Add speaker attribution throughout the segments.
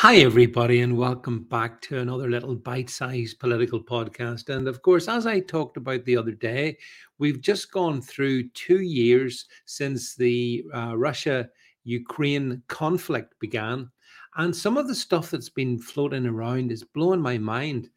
Speaker 1: Hi, everybody, and welcome back to another little bite sized political podcast. And of course, as I talked about the other day, we've just gone through two years since the uh, Russia Ukraine conflict began. And some of the stuff that's been floating around is blowing my mind.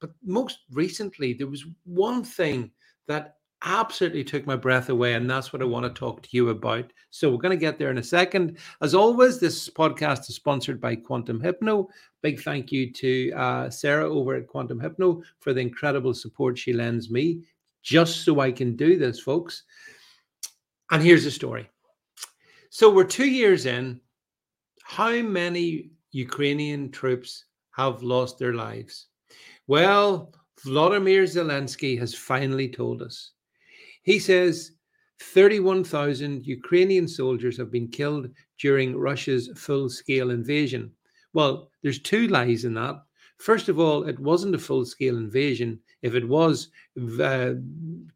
Speaker 1: But most recently, there was one thing that absolutely took my breath away. And that's what I want to talk to you about. So we're going to get there in a second. As always, this podcast is sponsored by Quantum Hypno. Big thank you to uh, Sarah over at Quantum Hypno for the incredible support she lends me just so I can do this, folks. And here's the story. So we're two years in. How many Ukrainian troops have lost their lives? Well, Vladimir Zelensky has finally told us. He says 31,000 Ukrainian soldiers have been killed during Russia's full scale invasion. Well, there's two lies in that. First of all, it wasn't a full scale invasion. If it was, uh,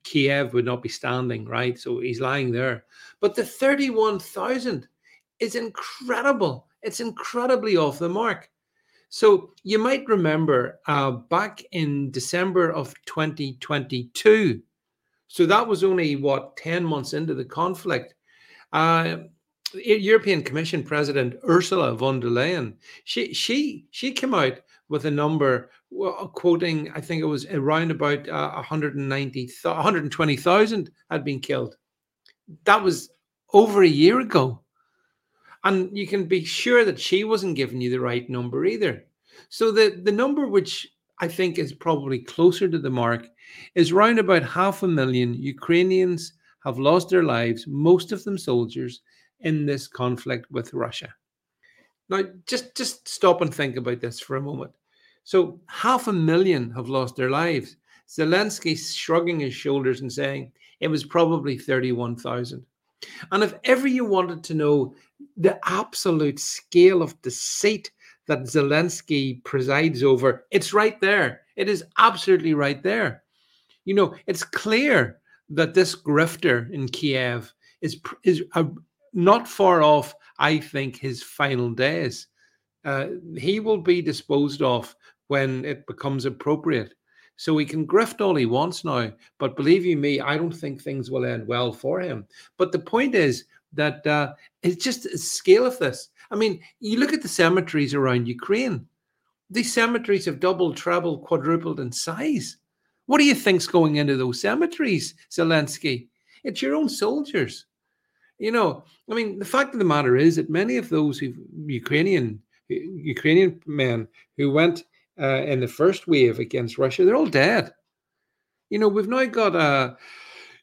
Speaker 1: Kiev would not be standing, right? So he's lying there. But the 31,000 is incredible. It's incredibly off the mark. So you might remember uh, back in December of 2022, so that was only what 10 months into the conflict. Uh, European Commission President Ursula von der Leyen, she she she came out with a number quoting, I think it was around about uh, 190, 120,000 had been killed. That was over a year ago. And you can be sure that she wasn't giving you the right number either. So the, the number which I think is probably closer to the mark, is round about half a million Ukrainians have lost their lives, most of them soldiers, in this conflict with Russia. Now, just, just stop and think about this for a moment. So, half a million have lost their lives. Zelensky shrugging his shoulders and saying it was probably 31,000. And if ever you wanted to know the absolute scale of deceit that Zelensky presides over, it's right there. It is absolutely right there. You know, it's clear that this grifter in Kiev is is uh, not far off. I think his final days. Uh, he will be disposed of when it becomes appropriate. So he can grift all he wants now, but believe you me, I don't think things will end well for him. But the point is that uh, it's just the scale of this. I mean, you look at the cemeteries around Ukraine. These cemeteries have doubled, trebled, quadrupled in size. What do you think's going into those cemeteries, Zelensky? It's your own soldiers. You know, I mean, the fact of the matter is that many of those Ukrainian Ukrainian men who went uh, in the first wave against Russia, they're all dead. You know, we've now got a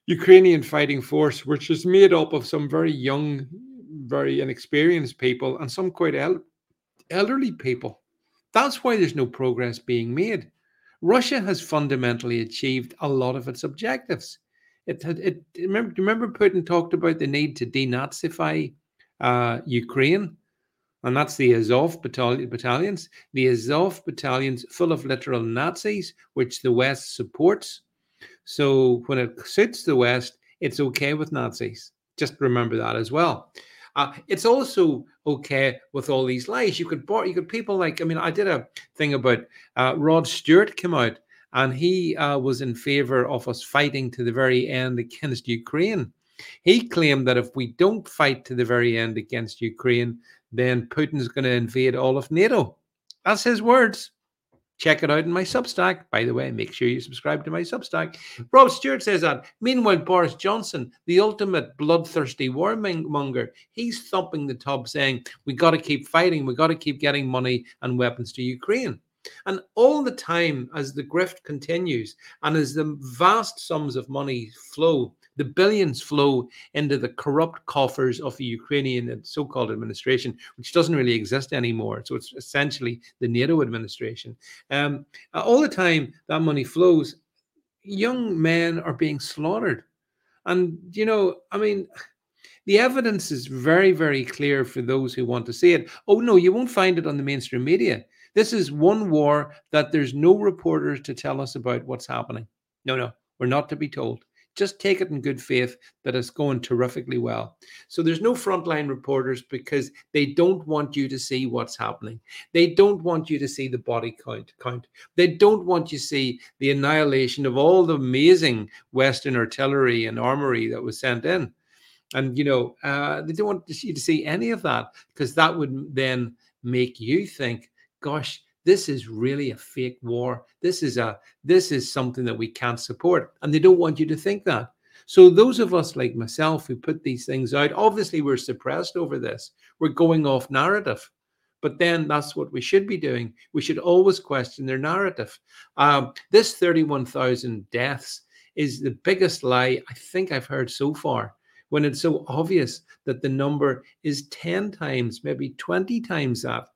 Speaker 1: Ukrainian fighting force which is made up of some very young very inexperienced people and some quite el- elderly people. That's why there's no progress being made. Russia has fundamentally achieved a lot of its objectives. It had it remember remember Putin talked about the need to denazify uh, Ukraine, and that's the Azov battalion, battalions. The Azov battalions full of literal Nazis, which the West supports. So when it suits the West, it's okay with Nazis. Just remember that as well. Uh, it's also okay with all these lies. You could you could people like I mean I did a thing about uh, Rod Stewart came out and he uh, was in favor of us fighting to the very end against Ukraine. He claimed that if we don't fight to the very end against Ukraine, then Putin's going to invade all of NATO. That's his words. Check it out in my Substack. By the way, make sure you subscribe to my Substack. Rod Stewart says that. Meanwhile, Boris Johnson, the ultimate bloodthirsty warmonger, he's thumping the tub saying, We got to keep fighting. We got to keep getting money and weapons to Ukraine. And all the time, as the grift continues and as the vast sums of money flow the billions flow into the corrupt coffers of the Ukrainian so called administration, which doesn't really exist anymore. So it's essentially the NATO administration. Um, all the time that money flows, young men are being slaughtered. And, you know, I mean, the evidence is very, very clear for those who want to see it. Oh, no, you won't find it on the mainstream media. This is one war that there's no reporters to tell us about what's happening. No, no, we're not to be told just take it in good faith that it's going terrifically well. So there's no frontline reporters because they don't want you to see what's happening. They don't want you to see the body count. count. They don't want you to see the annihilation of all the amazing Western artillery and armory that was sent in. And you know, uh, they don't want you to see any of that because that would then make you think, "Gosh, this is really a fake war. This is a this is something that we can't support." And they don't want you to think that. So those of us like myself who put these things out, obviously we're suppressed over this. We're going off narrative. But then that's what we should be doing. We should always question their narrative. Um, this 31,000 deaths is the biggest lie I think I've heard so far when it's so obvious that the number is 10 times, maybe 20 times that.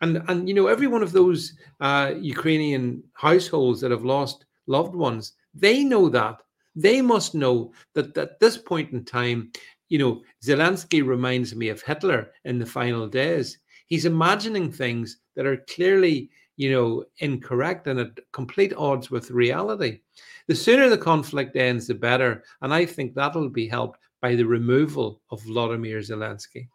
Speaker 1: And, and you know, every one of those uh, Ukrainian households that have lost loved ones, they know that. They must know that at this point in time, you know, Zelensky reminds me of Hitler in the final days. He's imagining things that are clearly, you know, incorrect and at complete odds with reality. The sooner the conflict ends, the better. And I think that'll be helped by the removal of Vladimir Zelensky.